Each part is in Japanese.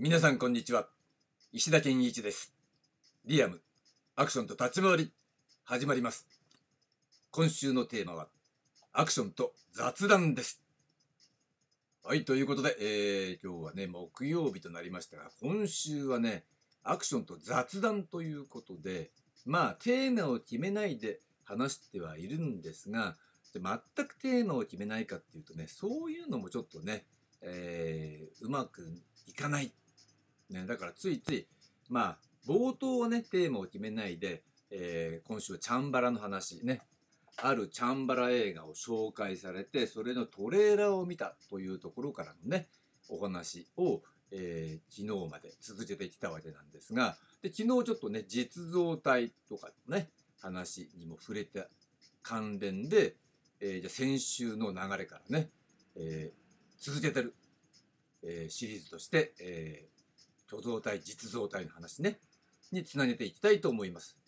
皆さんこんにちは。石田健一です。リアムアクションと立ち回り始まります。今週のテーマはアクションと雑談です。はいということで、えー、今日はね木曜日となりましたが今週はねアクションと雑談ということでまあテーマを決めないで話してはいるんですが全くテーマを決めないかっていうとねそういうのもちょっとね、えー、うまくいかないね、だからついついまあ冒頭はねテーマを決めないで、えー、今週はチャンバラの話ね。あるチャンバラ映画を紹介されてそれのトレーラーを見たというところからのねお話を、えー、昨日まで続けてきたわけなんですがで昨日ちょっとね実像体とかのね話にも触れた関連で、えー、じゃ先週の流れからね、えー、続けてる、えー、シリーズとして、えー、虚像体、実像体の話ね、につなげていきたいと思います。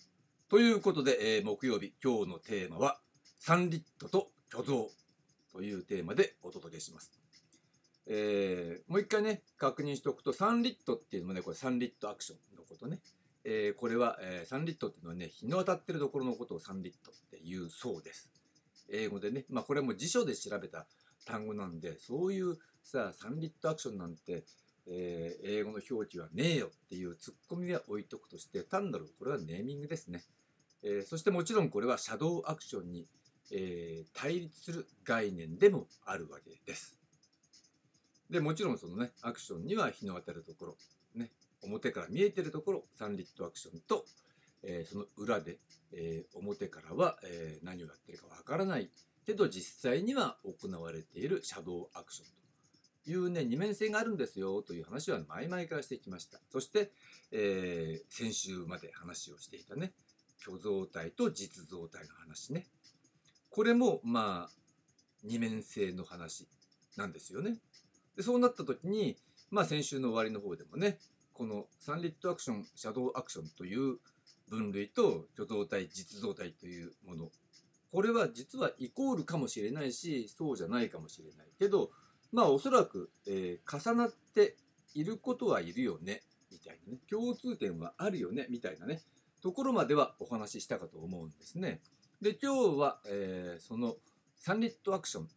ということで、えー、木曜日、今日のテーマは、サンリットと虚像というテーマでお届けします。えー、もう一回ね、確認しておくと、サンリットっていうのもね、これサンリットアクションのことね。えー、これは、えー、サンリットっていうのはね、日の当たってるところのことをサンリットっていうそうです。英語でね、まあこれも辞書で調べた単語なんで、そういうさ、サンリットアクションなんて、えー、英語の表記はねえよっていうツッコミは置いとくとして単なるこれはネーミングですね、えー、そしてもちろんこれはシャドウアクションに、えー、対立する概念でもあるわけです。でもちろんそのねアクションには日の当たるところね表から見えてるところサンリットアクションと、えその裏で、え表からは、え何をやってるかわからないけど実際には行われているシャドウアクションいうね、二面性があるんですよという話は前々からしてきました。そして、えー、先週まで話をしていたね、虚像体と実像体の話ね。これも、まあ、二面性の話なんですよね。でそうなった時に、まあ先週の終わりの方でもね、このサンリットアクション、シャドウアクションという分類と虚像体、実像体というもの。これは実はイコールかもしれないし、そうじゃないかもしれないけど、まあおそらく、えー、重なっていることはいるよねみたいなね共通点はあるよねみたいなねところまではお話ししたかと思うんですね。で今日は、えー、そのサンリットアクション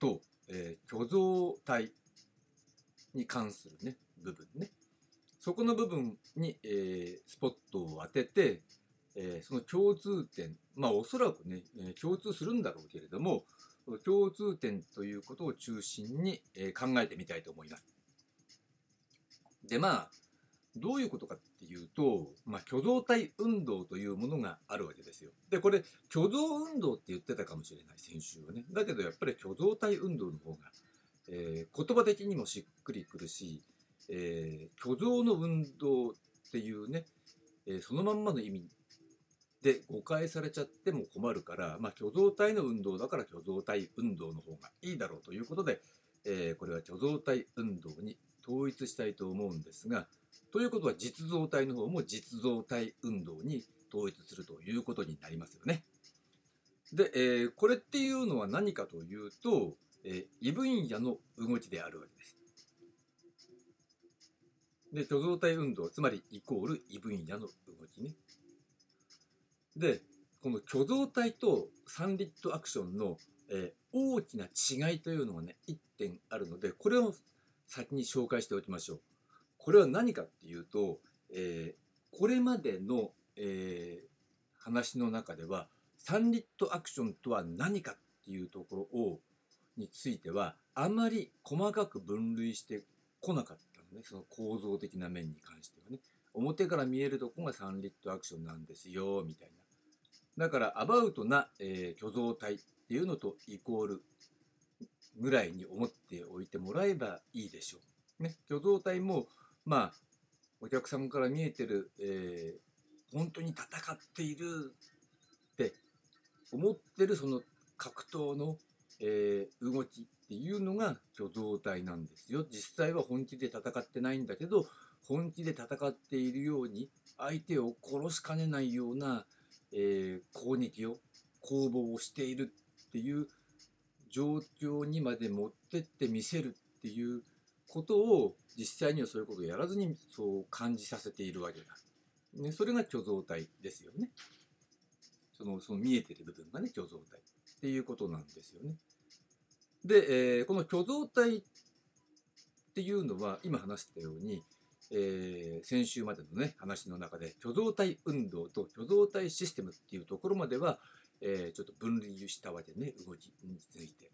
と、えー、虚像体に関するね部分ねそこの部分に、えー、スポットを当てて、えー、その共通点まあおそらくね、えー、共通するんだろうけれども共通点ということを中心に考えてみたいと思います。でまあどういうことかっていうと、まあ、虚像体運動というものがあるわけですよ。でこれ虚像運動って言ってたかもしれない先週はね。だけどやっぱり虚像体運動の方が、えー、言葉的にもしっくりくるし、えー、虚像の運動っていうね、えー、そのまんまの意味で誤解されちゃっても困るから、まあ、虚像体の運動だから虚像体運動の方がいいだろうということで、えー、これは虚像体運動に統一したいと思うんですがということは実像体の方も実像体運動に統一するということになりますよね。で、えー、これっていうのは何かというと、えー、異分野の動きであるわけです。で、虚像体運動、つまりイコール異分野の動きね。でこの虚像体とサンリットアクションの、えー、大きな違いというのがね1点あるのでこれを先に紹介しておきましょう。これは何かっていうと、えー、これまでの、えー、話の中ではサンリットアクションとは何かっていうところをについてはあまり細かく分類してこなかったのねその構造的な面に関してはね表から見えるとこがサンリットアクションなんですよみたいなだからアバウトな、えー、虚像体っていうのとイコールぐらいに思っておいてもらえばいいでしょう。ね、虚像体もまあお客さんから見えてる、えー、本当に戦っているって思ってるその格闘の、えー、動きっていうのが虚像体なんですよ。実際は本気で戦ってないんだけど本気で戦っているように相手を殺しかねないようなえー、攻撃を攻防をしているっていう状況にまで持ってってみせるっていうことを実際にはそういうことをやらずにそう感じさせているわけだ。ね、それが虚像体ですよね。そのその見えてる部分がね虚像体っていうことなんですよね。で、えー、この虚像体っていうのは今話したように、えー、先週までのね話の中で虚像体運動と虚像体システムっていうところまでは、えー、ちょっと分類したわけね動きについて。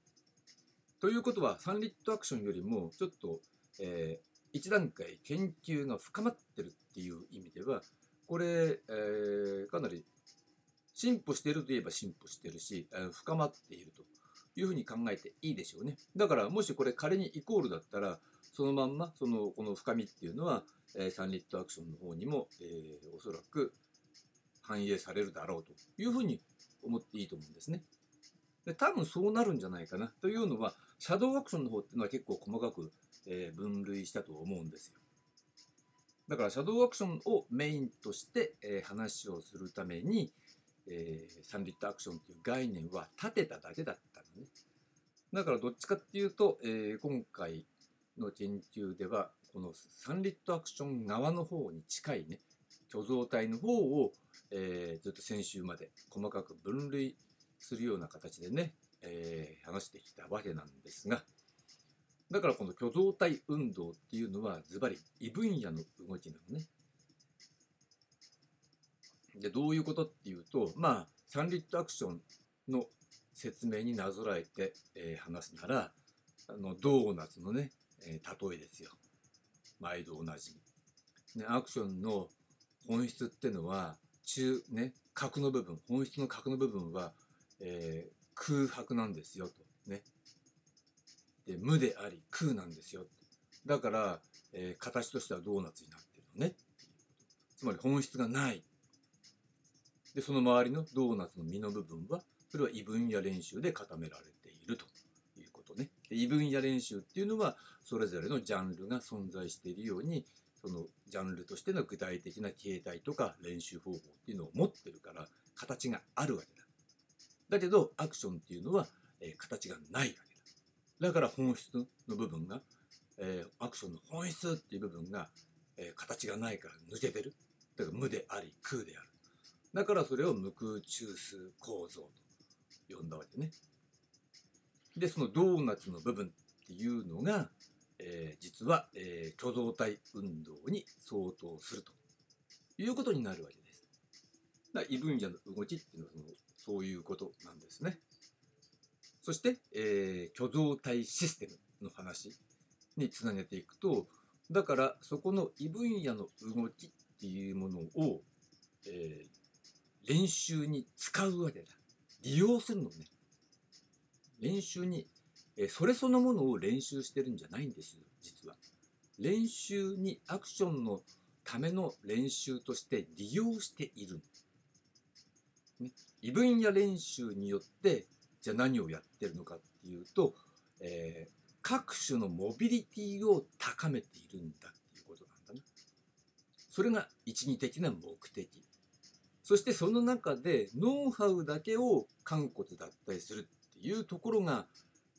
ということはサンリットアクションよりもちょっと、えー、一段階研究が深まってるっていう意味ではこれ、えー、かなり進歩しているといえば進歩してるし、えー、深まっているというふうに考えていいでしょうね。だからもしこれ仮にイコールだったらそのまんまそのこの深みっていうのは、えー、サンリットアクションの方にも、えー、おそらく反映されるだろうというふうに思っていいと思うんですね。で多分そうなるんじゃないかなというのはシャドウアクションの方っていうのは結構細かく、えー、分類したと思うんですよ。だからシャドウアクションをメインとして、えー、話をするために、えー、サンリットアクションという概念は立てただけだったのね。だからどっちかっていうと、えー、今回の研究ではこのサンリットアクション側の方に近いね虚像体の方を、えー、ずっと先週まで細かく分類するような形でね、えー、話してきたわけなんですがだからこの虚像体運動っていうのはズバリ異分野の動きなのね。でどういうことっていうとまあサンリットアクションの説明になぞらえて、えー、話すならあのドーナツのね、えー、例えですよ。毎度おなじみ。ね、アクションの本質ってのは中ね核の部分本質の核の部分は、えー、空白なんですよとね。で無であり空なんですよ。だから、えー、形としてはドーナツになってるのね。つまり本質がない。でその周りのドーナツの実の部分はそれは異分野練習で固められる。異分野練習っていうのはそれぞれのジャンルが存在しているようにそのジャンルとしての具体的な形態とか練習方法っていうのを持ってるから形があるわけだ。だけどアクションっていうのは、えー、形がないわけだ。だから本質の部分が、えー、アクションの本質っていう部分が、えー、形がないから抜けてる。だから無であり空である。だからそれを無空中枢構造と呼んだわけね。で、そのドーナツの部分っていうのが、えー、実は、えー、虚像体運動に相当するということになるわけです。だ異分野の動きっていうのはそのそういうことなんですね。そして、えー、虚像体システムの話につなげていくとだからそこの異分野の動きっていうものを、えー、練習に使うわけだ。利用するのね。練習に、えそれそのものを練習してるんじゃないんですよ、実は。練習にアクションのための練習として利用している。ね、異分野練習によってじゃあ何をやってるのかっていうと、えー、各種のモビリティを高めているんだっていうことなんだね。それが一義的な目的。そしてその中でノウハウだけを肝骨だったりするっいうところが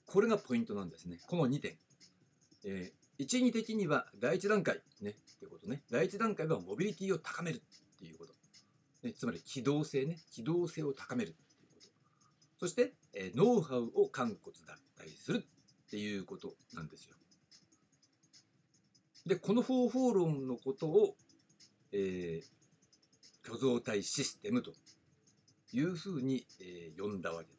これがポイントなんですね。この2点。えー、一義的には第1段階ねっていうことね。第1段階はモビリティを高めるっていうこと。ね、つまり機動性ね。機動性を高めるっていうこと。そして、えー、ノウハウを肝骨だったりするっていうことなんですよ。で、この方法論のことを、えー、虚像体システムというふうに、えー、呼んだわけです。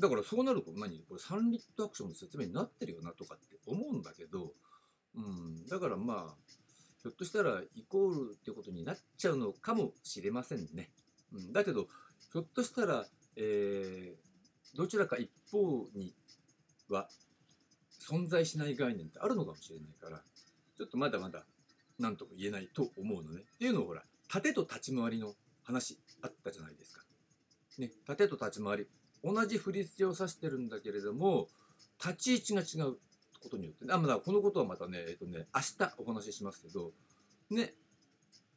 だからそうなると何？これサンリットアクションの説明になってるよなとかって思うんだけど、うん、だからまあひょっとしたらイコールってことになっちゃうのかもしれませんね。うん、だけどひょっとしたら、えー、どちらか一方には存在しない概念ってあるのかもしれないからちょっとまだまだ何とも言えないと思うのね。っていうのをほら盾と立ち回りの話あったじゃないですか。ね、盾と立ち回り同じ振り付けを指してるんだけれども立ち位置が違うことによってあまだこのことはまたねえっ、とね明日お話ししますけどね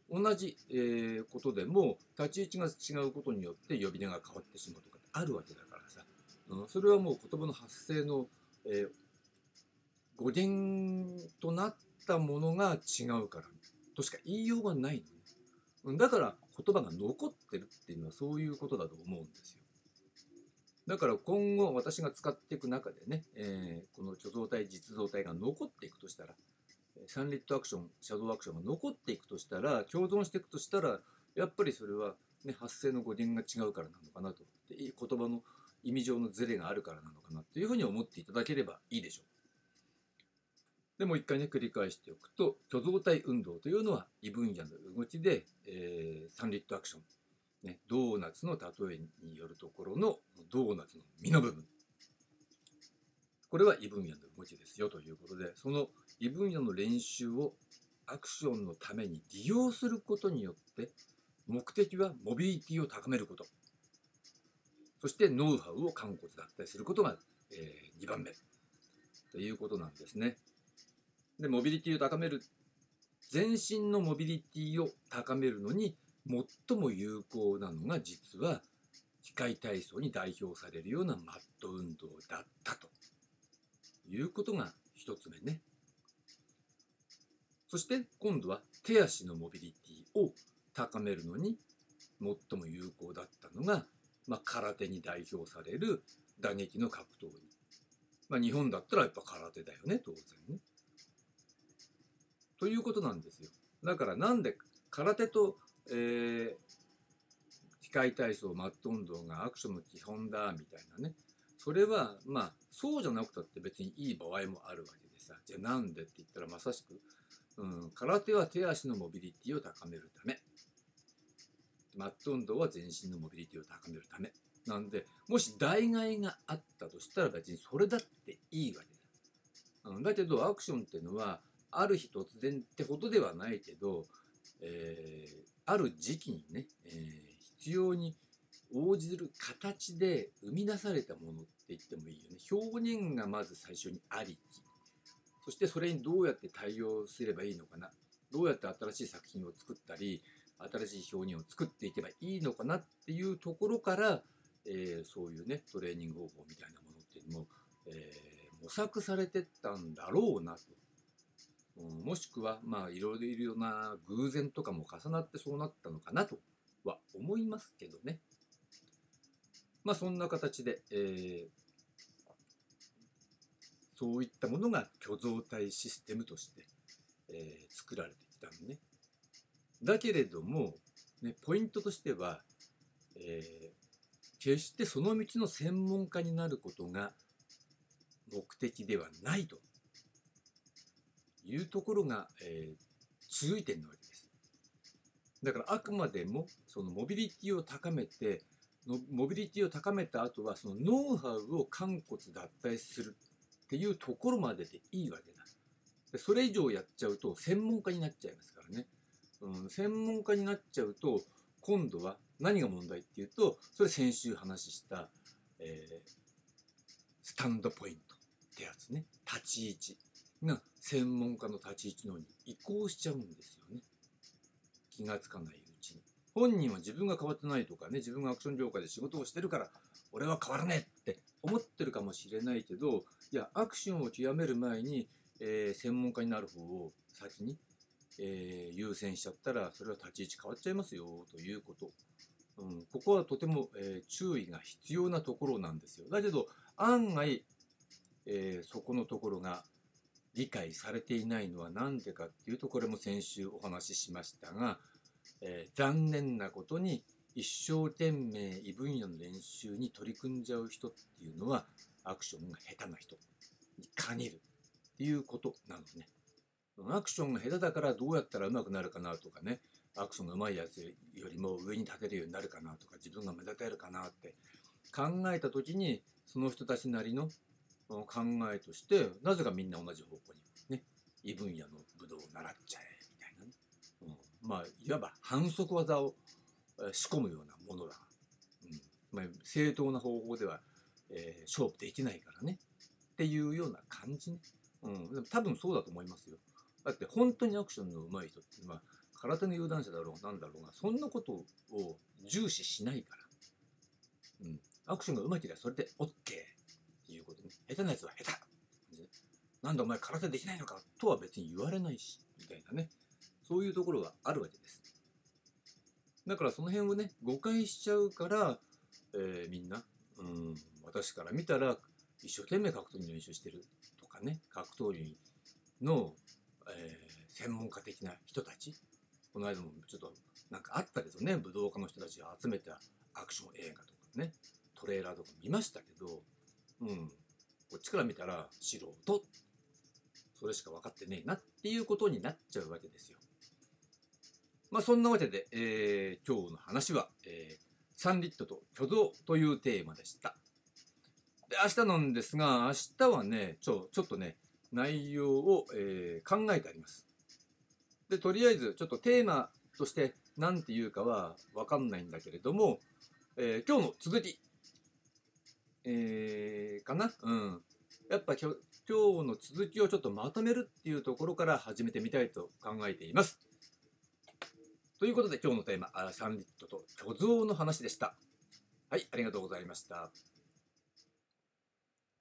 同じ、えー、ことでも立ち位置が違うことによって呼び名が変わってしまうとかあるわけだからさ、うん、それはもう言葉の発声の、えー、語源となったものが違うからとしか言いようがないのね。だから言葉が残ってるっていうのはそういうことだと思うんですよ。だから今後私が使っていく中でね、えー、この虚像体実像体が残っていくとしたらサンリットアクションシャドウアクションが残っていくとしたら共存していくとしたらやっぱりそれは、ね、発声の語源が違うからなのかなとで言葉の意味上のズレがあるからなのかなというふうに思っていただければいいでしょう。でもう一回ね繰り返しておくと虚像体運動というのは異分野の動きで、えー、サンリットアクション、ね、ドーナツの例えによるところのドーナツの実の部分。これは異分野の動きですよということでその異分野の練習をアクションのために利用することによって目的はモビリティを高めること。そしてノウハウを完骨だったりすることが、えー、2番目。ということなんですね。でモビリティを高める全身のモビリティを高めるのに最も有効なのが実は機械体操に代表されるようなマット運動だったということが一つ目ね。そして今度は手足のモビリティを高めるのに最も有効だったのが、まあ、空手に代表される打撃の格闘技。まあ、日本だったらやっぱ空手だよね当然ね。ということなんですよ。だからなんで空手と、えー、機械体操マット運動がアクションの基本だみたいなね。それはまあそうじゃなくたって別にいい場合もあるわけでさ。じゃあなんでって言ったらまさしく、うん、空手は手足のモビリティを高めるため。マット運動は全身のモビリティを高めるため。なんでもし代替があったとしたら別にそれだっていいわけだ。うん、だけどアクションっていうのはある日突然ってことではないけど、えー、ある時期にね、えー、必要に応じる形で生み出されたものって言ってもいいよね。表現がまず最初にありき。そしてそれにどうやって対応すればいいのかな。どうやって新しい作品を作ったり、新しい表現を作っていけばいいのかなっていうところから、えー、そういうね、トレーニング方法みたいなものっていうのも、えー、模索されてったんだろうなと。もしくはまあいろいろな偶然とかも重なってそうなったのかなとは思いますけどね。まあそんな形で、えー、そういったものが虚像体システムとして、えー、作られてきたのね。だけれども、ね、ポイントとしては、えー、決してその道の専門家になることが目的ではないというところが、えー、注意点なわけです。だからあくまでもそのモビリティを高めてのモビリティを高めた後はそのノウハウを肝骨脱退するっていうところまででいいわけだ。でそれ以上やっちゃうと専門家になっちゃいますからね。うん、専門家になっちゃうと今度は何が問題っていうとそれ先週話した、えー、スタンドポイントってやつね立ち位置が専門家の立ち位置のに移行しちゃうんですよね。気がつかないうちに。本人は自分が変わってないとかね、自分がアクション業界で仕事をしてるから、俺は変わらねえって思ってるかもしれないけど、いや、アクションを極める前に、えー、専門家になる方を先に、えー、優先しちゃったら、それは立ち位置変わっちゃいますよ、ということ。うん、ここはとても、えー、注意が必要なところなんですよ。だけど、案外、えー、そこのところが理解されていないのは何でかっていうとこれも先週お話ししましたが、えー、残念なことに一生懸命異分野の練習に取り組んじゃう人っていうのはアクションが下手な人に限るっていうことなのね。アクションが下手だからどうやったら上手くなるかなとかねアクションが上手いやつよりも上に立てるようになるかなとか自分が目立てるかなって考えた時にその人たちなりの考えとしてなぜかみんな同じ方向にね異分野の武道を習っちゃえみたいなね、うん、まあいわば反則技を仕込むようなものだ、うん。まあ、正当な方法では、えー、勝負できないからね。っていうような感じね、うん、でも多分そうだと思いますよ。だって本当にアクションの上手い人っていうのは空手の有段者だろうなんだろうがそんなことを重視しないから、うん、アクションが上手ければそれで OK ことね。下手なやつは下手なんだお前空手できないのかとは別に言われないし、みたいなね。そういうところがあるわけです。だからその辺をね、誤解しちゃうから、えーみんな、うん、私から見たら、一生懸命格闘技の練習してるとかね、格闘技の、えー専門家的な人たち、この間もちょっとなんかあったけどね、武道家の人たちを集めたアクション映画とかね、トレーラーとか見ましたけど、うん、こっちから見たら素人、それしか分かってねえなっていうことになっちゃうわけですよ。まあそんなわけで、えー今日の話は、えーサンリットと虚像というテーマでした。で、明日なんですが、明日はね、ちょ、ちょっとね、内容を、えー考えてあります。で、とりあえず、ちょっとテーマとして何て言うかはわかんないんだけれども、えー今日の続き、えーかな？うん。やっぱ今日今日の続きをちょっとまとめるっていうところから始めてみたいと考えています。ということで今日のテーマ、あサンリットと虚像の話でした。はい、ありがとうございました。